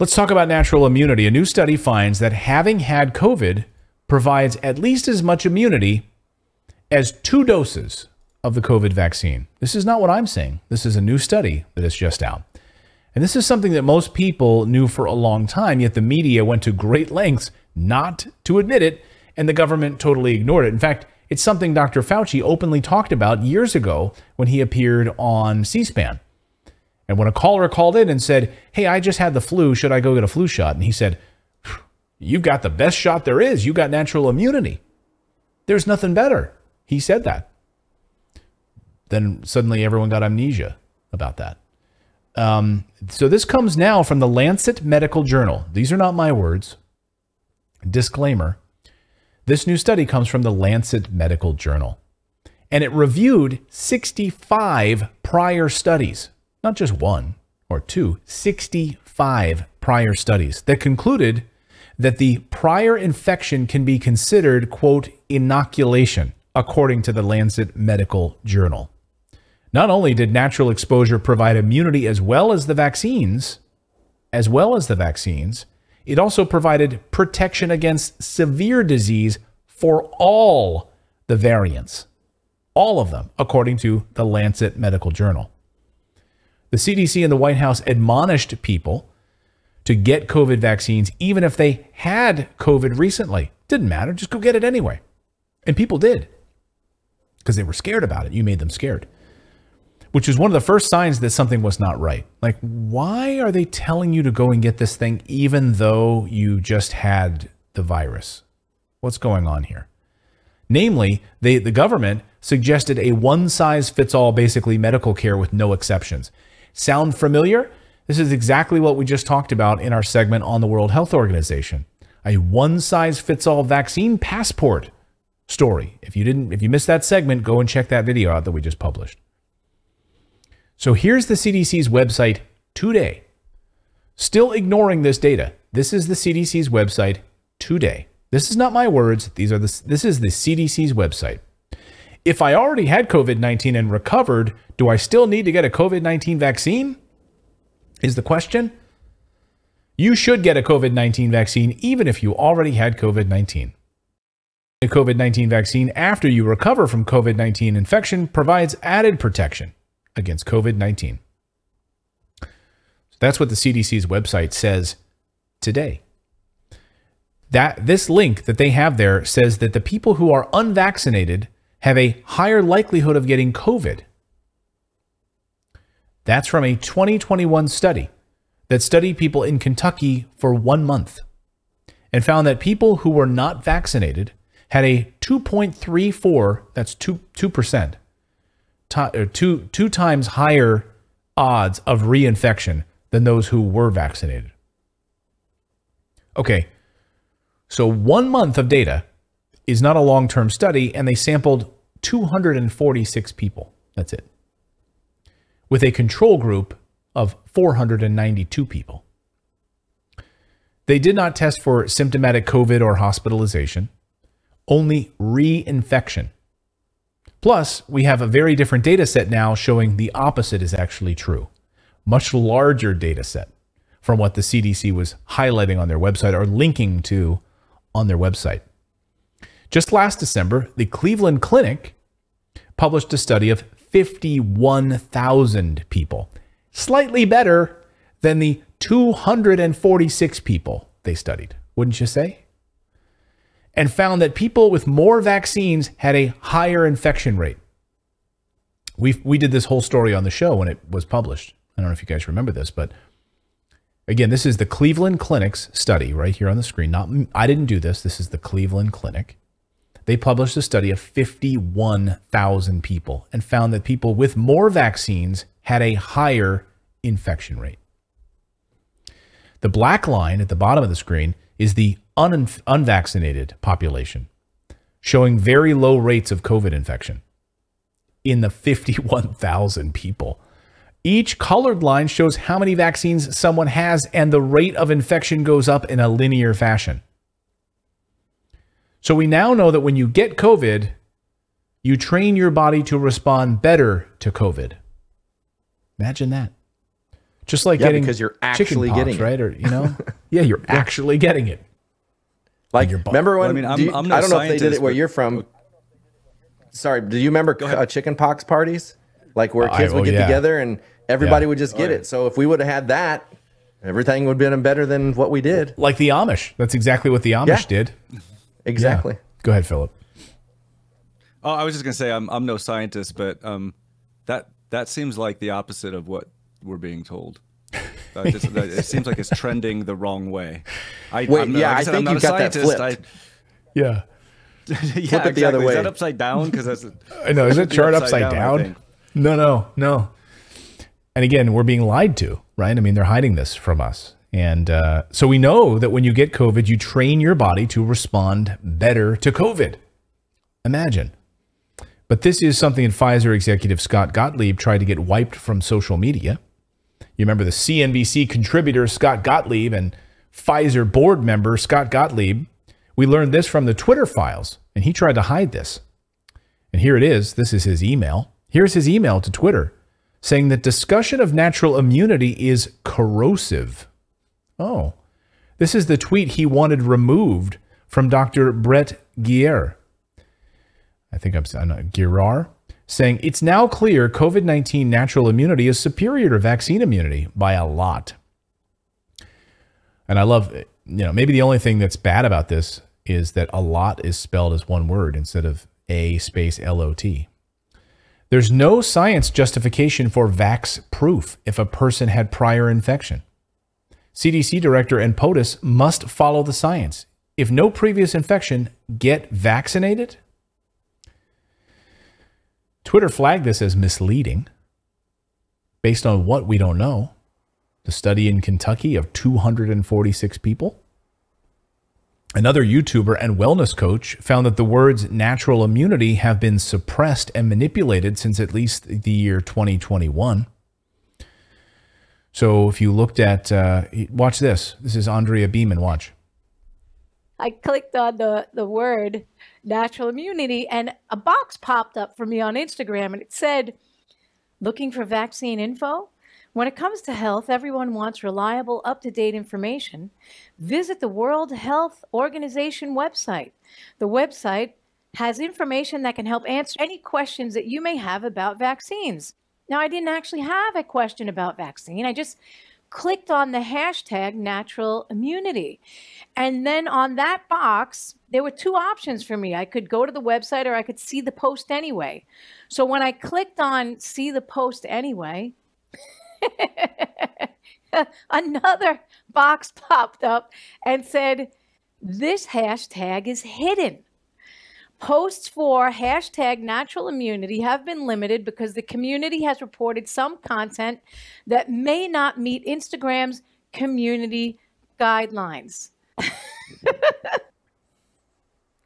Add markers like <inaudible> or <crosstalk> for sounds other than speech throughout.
Let's talk about natural immunity. A new study finds that having had COVID provides at least as much immunity as two doses of the COVID vaccine. This is not what I'm saying. This is a new study that is just out. And this is something that most people knew for a long time, yet the media went to great lengths not to admit it, and the government totally ignored it. In fact, it's something Dr. Fauci openly talked about years ago when he appeared on C SPAN. And when a caller called in and said, Hey, I just had the flu. Should I go get a flu shot? And he said, You've got the best shot there is. You've got natural immunity. There's nothing better. He said that. Then suddenly everyone got amnesia about that. Um, so this comes now from the Lancet Medical Journal. These are not my words. Disclaimer. This new study comes from the Lancet Medical Journal. And it reviewed 65 prior studies not just one or two, 65 prior studies that concluded that the prior infection can be considered, quote, inoculation, according to the Lancet Medical Journal. Not only did natural exposure provide immunity as well as the vaccines, as well as the vaccines, it also provided protection against severe disease for all the variants. All of them, according to the Lancet Medical Journal. The CDC and the White House admonished people to get COVID vaccines, even if they had COVID recently. Didn't matter, just go get it anyway. And people did because they were scared about it. You made them scared, which was one of the first signs that something was not right. Like, why are they telling you to go and get this thing even though you just had the virus? What's going on here? Namely, they, the government suggested a one size fits all basically medical care with no exceptions. Sound familiar? This is exactly what we just talked about in our segment on the World Health Organization. A one size fits all vaccine passport story. If you didn't if you missed that segment, go and check that video out that we just published. So here's the CDC's website today. Still ignoring this data. This is the CDC's website today. This is not my words. These are the this is the CDC's website. If I already had COVID 19 and recovered, do I still need to get a COVID 19 vaccine? Is the question. You should get a COVID 19 vaccine even if you already had COVID 19. A COVID 19 vaccine after you recover from COVID 19 infection provides added protection against COVID 19. So That's what the CDC's website says today. That this link that they have there says that the people who are unvaccinated have a higher likelihood of getting COVID. That's from a 2021 study that studied people in Kentucky for one month and found that people who were not vaccinated had a 2.34, that's 2, 2%, two, two times higher odds of reinfection than those who were vaccinated. Okay, so one month of data is not a long term study, and they sampled 246 people. That's it. With a control group of 492 people. They did not test for symptomatic COVID or hospitalization, only reinfection. Plus, we have a very different data set now showing the opposite is actually true. Much larger data set from what the CDC was highlighting on their website or linking to on their website. Just last December, the Cleveland Clinic published a study of 51,000 people, slightly better than the 246 people they studied, wouldn't you say? And found that people with more vaccines had a higher infection rate. We we did this whole story on the show when it was published. I don't know if you guys remember this, but Again, this is the Cleveland Clinic's study right here on the screen. Not I didn't do this. This is the Cleveland Clinic. They published a study of 51,000 people and found that people with more vaccines had a higher infection rate. The black line at the bottom of the screen is the un- unvaccinated population, showing very low rates of COVID infection in the 51,000 people. Each colored line shows how many vaccines someone has, and the rate of infection goes up in a linear fashion. So we now know that when you get COVID, you train your body to respond better to COVID. Imagine that. Just like Yeah, getting because you're actually chicken pox, getting it. right? Or you know, <laughs> yeah, you're actually getting it. Like, your remember when? Well, I mean, I'm- do you- I'm no I don't know if they did it where you're from. Sorry, do you remember uh, chicken pox parties? Like where I- kids would oh, get yeah. together and everybody Yeah. would just get it. So if we would have had that, everything would have been better than what we did. Like the Amish. That's exactly what the Amish Yeah. did. <laughs> Exactly. Go ahead, Philip. Oh, I was just gonna say I'm I'm no scientist, but um, that that seems like the opposite of what we're being told. That just- it seems like it's trending the wrong way. I, Wait, I'm, yeah, like I said, think I'm not you a got that scientist. flipped. Yeah. I, yeah, <laughs> it the exactly. other Is way. that upside down? Because that's <laughs> I know. Is should it be chart upside upside, down, down? No, no, no. And again, we're being lied to, right? I mean, they're hiding this from us. And uh, so we know that when you get COVID, you train your body to respond better to COVID. Imagine. But this is something that Pfizer executive Scott Gottlieb tried to get wiped from social media. You remember the CNBC contributor Scott Gottlieb and Pfizer board member Scott Gottlieb. We learned this from the Twitter files, and he tried to hide this. And here it is. This is his email. Here's his email to Twitter saying that discussion of natural immunity is corrosive. Oh, this is the tweet he wanted removed from Dr. Brett Gier. I think I'm, I'm not Girar, saying it's now clear COVID 19 natural immunity is superior to vaccine immunity by a lot. And I love, you know, maybe the only thing that's bad about this is that a lot is spelled as one word instead of A space L O T. There's no science justification for vax proof if a person had prior infection. CDC director and POTUS must follow the science. If no previous infection, get vaccinated? Twitter flagged this as misleading. Based on what we don't know. The study in Kentucky of 246 people. Another YouTuber and wellness coach found that the words natural immunity have been suppressed and manipulated since at least the year 2021. So if you looked at, uh, watch this. This is Andrea Beeman. Watch. I clicked on the, the word natural immunity and a box popped up for me on Instagram and it said, looking for vaccine info? When it comes to health, everyone wants reliable, up to date information. Visit the World Health Organization website. The website has information that can help answer any questions that you may have about vaccines. Now, I didn't actually have a question about vaccine. I just clicked on the hashtag natural immunity. And then on that box, there were two options for me. I could go to the website or I could see the post anyway. So when I clicked on see the post anyway, <laughs> another box <laughs> popped up and said, This hashtag is hidden. Posts for hashtag natural immunity have been limited because the community has reported some content that may not meet Instagram's community guidelines. <laughs>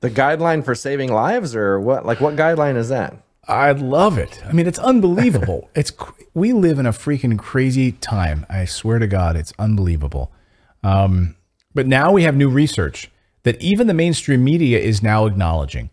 The guideline for saving lives, or what? Like, what guideline is that? I love it. I mean, it's unbelievable. <laughs> it's we live in a freaking crazy time. I swear to God, it's unbelievable. Um, but now we have new research that even the mainstream media is now acknowledging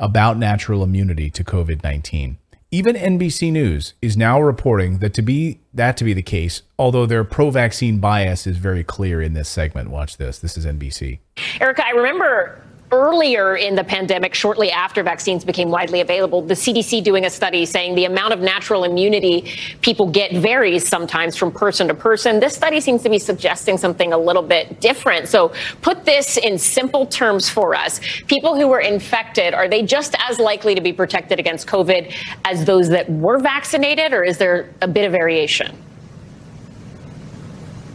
about natural immunity to COVID nineteen. Even NBC News is now reporting that to be that to be the case, although their pro-vaccine bias is very clear in this segment. Watch this. This is NBC. Erica, I remember earlier in the pandemic, shortly after vaccines became widely available, the CDC doing a study saying the amount of natural immunity people get varies sometimes from person to person. This study seems to be suggesting something a little bit different. So put this in simple terms for us. People who were infected, are they just as likely to be protected against COVID as those that were vaccinated, or is there a bit of variation?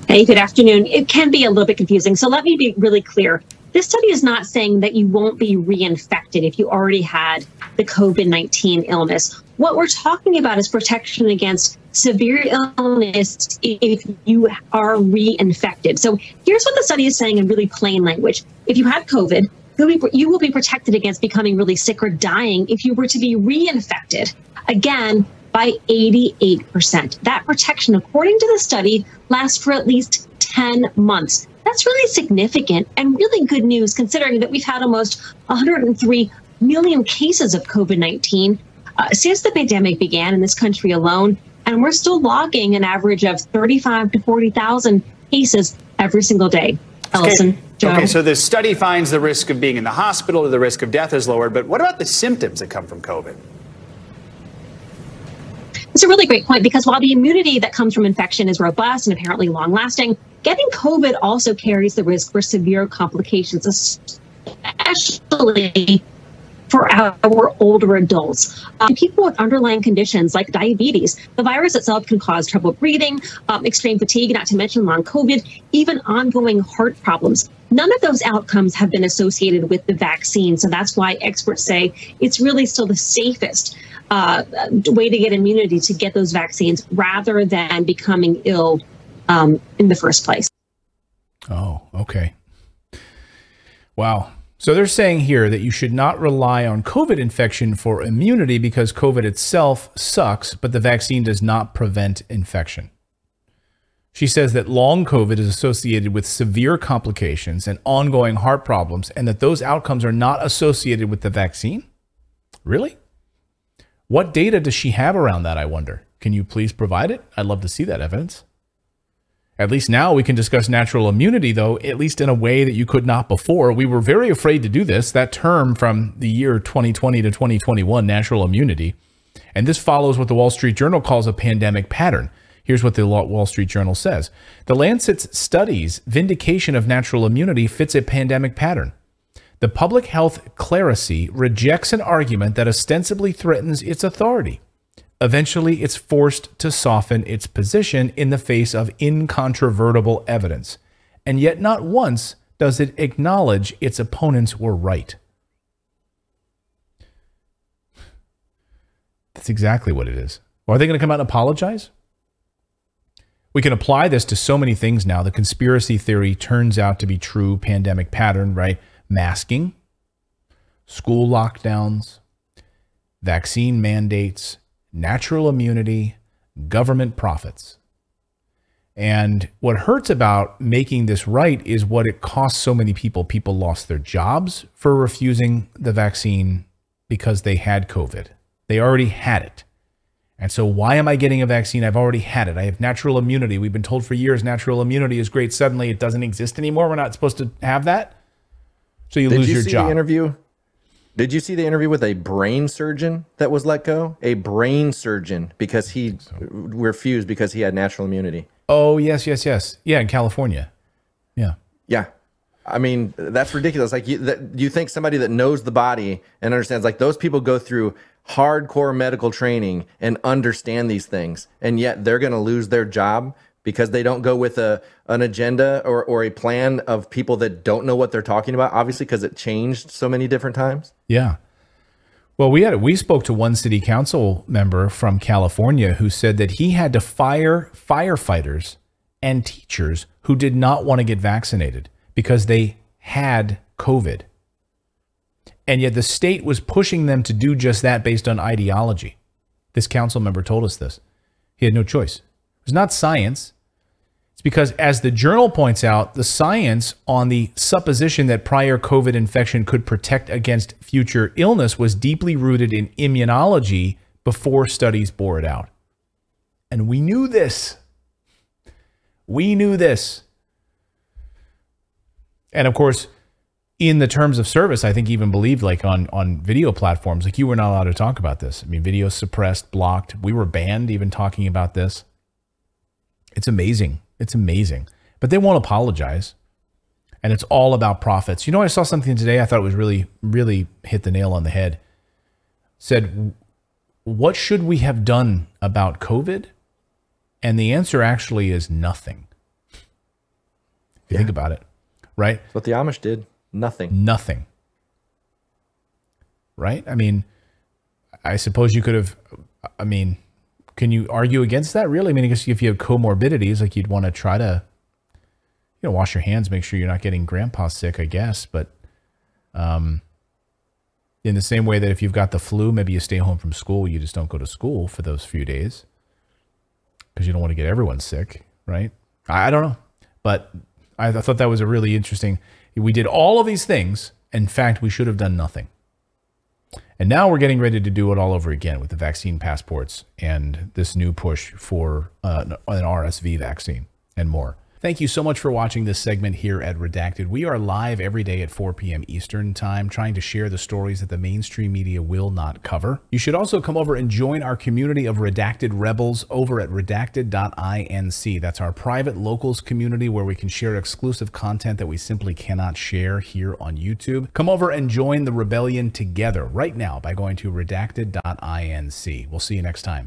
Hey, good afternoon. It can be a little bit confusing. So let me be really clear. This study is not saying that you won't be reinfected if you already had the COVID 19 illness. What we're talking about is protection against severe illness if you are reinfected. So here's what the study is saying in really plain language. If you had COVID, you'll be- you will be protected against becoming really sick or dying if you were to be reinfected. Again, by 88%. That protection, according to the study, lasts for at least 10 months. That's really significant and really good news considering that we've had almost 103 million cases of COVID 19 uh, since the pandemic began in this country alone. and we're still logging an average of 35 to 40,000 cases every single day. Ellison, okay. Joe. Okay, so the study finds the risk of being in the hospital or the risk of death is lowered, but what about the symptoms that come from COVID? It's a really great point because while the immunity that comes from infection is robust and apparently long lasting, getting COVID also carries the risk for severe complications, especially for our older adults. Um, people with underlying conditions like diabetes, the virus itself can cause trouble breathing, um, extreme fatigue, not to mention long COVID, even ongoing heart problems. None of those outcomes have been associated with the vaccine. So that's why experts say it's really still the safest uh, way to get immunity to get those vaccines rather than becoming ill um, in the first place. Oh, okay. Wow. So they're saying here that you should not rely on COVID infection for immunity because COVID itself sucks, but the vaccine does not prevent infection. She says that long COVID is associated with severe complications and ongoing heart problems, and that those outcomes are not associated with the vaccine. Really? What data does she have around that, I wonder? Can you please provide it? I'd love to see that evidence. At least now we can discuss natural immunity, though, at least in a way that you could not before. We were very afraid to do this. That term from the year 2020 to 2021, natural immunity. And this follows what the Wall Street Journal calls a pandemic pattern. Here's what the Wall Street Journal says The Lancet's studies vindication of natural immunity fits a pandemic pattern. The public health clerisy rejects an argument that ostensibly threatens its authority. Eventually, it's forced to soften its position in the face of incontrovertible evidence. And yet, not once does it acknowledge its opponents were right. That's exactly what it is. Are they going to come out and apologize? We can apply this to so many things now. The conspiracy theory turns out to be true pandemic pattern, right? Masking, school lockdowns, vaccine mandates, natural immunity, government profits. And what hurts about making this right is what it costs so many people. People lost their jobs for refusing the vaccine because they had COVID. They already had it. And so, why am I getting a vaccine? I've already had it. I have natural immunity. We've been told for years natural immunity is great. Suddenly, it doesn't exist anymore. We're not supposed to have that. So you Did lose you your see job. The interview. Did you see the interview with a brain surgeon that was let go? A brain surgeon because he refused because he had natural immunity. Oh yes, yes, yes. Yeah, in California. Yeah. Yeah. I mean, that's ridiculous. Like, you, that, you think somebody that knows the body and understands, like, those people go through hardcore medical training and understand these things, and yet they're going to lose their job because they don't go with a an agenda or, or a plan of people that don't know what they're talking about. Obviously, because it changed so many different times. Yeah. Well, we had we spoke to one city council member from California who said that he had to fire firefighters and teachers who did not want to get vaccinated because they had COVID. And yet the state was pushing them to do just that based on ideology. This council member told us this. He had no choice. It was not science. Because, as the journal points out, the science on the supposition that prior COVID infection could protect against future illness was deeply rooted in immunology before studies bore it out. And we knew this. We knew this. And of course, in the terms of service, I think even believed like on on video platforms, like you were not allowed to talk about this. I mean, video suppressed, blocked. We were banned even talking about this. It's amazing. It's amazing. But they won't apologize. And it's all about profits. You know, I saw something today I thought it was really, really hit the nail on the head. Said, what should we have done about COVID? And the answer actually is nothing. If you Yeah. think about it, right? That's what the Amish did. Nothing. Nothing. Right? I mean, I suppose you could have, I mean, can you argue against that really? I mean, I guess if you have comorbidities, like you'd want to try to, you know, wash your hands, make sure you're not getting grandpa sick, I guess. But um, in the same way that if you've got the flu, maybe you stay home from school, you just don't go to school for those few days because you don't want to get everyone sick, right? I I don't know. But I th- thought that was a really interesting. We did all of these things. In fact, we should have done nothing. And now we're getting ready to do it all over again with the vaccine passports and this new push for uh, an RSV vaccine and more. Thank you so much for watching this segment here at Redacted. We are live every day at 4 p.m. Eastern Time, trying to share the stories that the mainstream media will not cover. You should also come over and join our community of Redacted Rebels over at redacted.inc. That's our private locals community where we can share exclusive content that we simply cannot share here on YouTube. Come over and join the rebellion together right now by going to redacted.inc. We'll see you next time.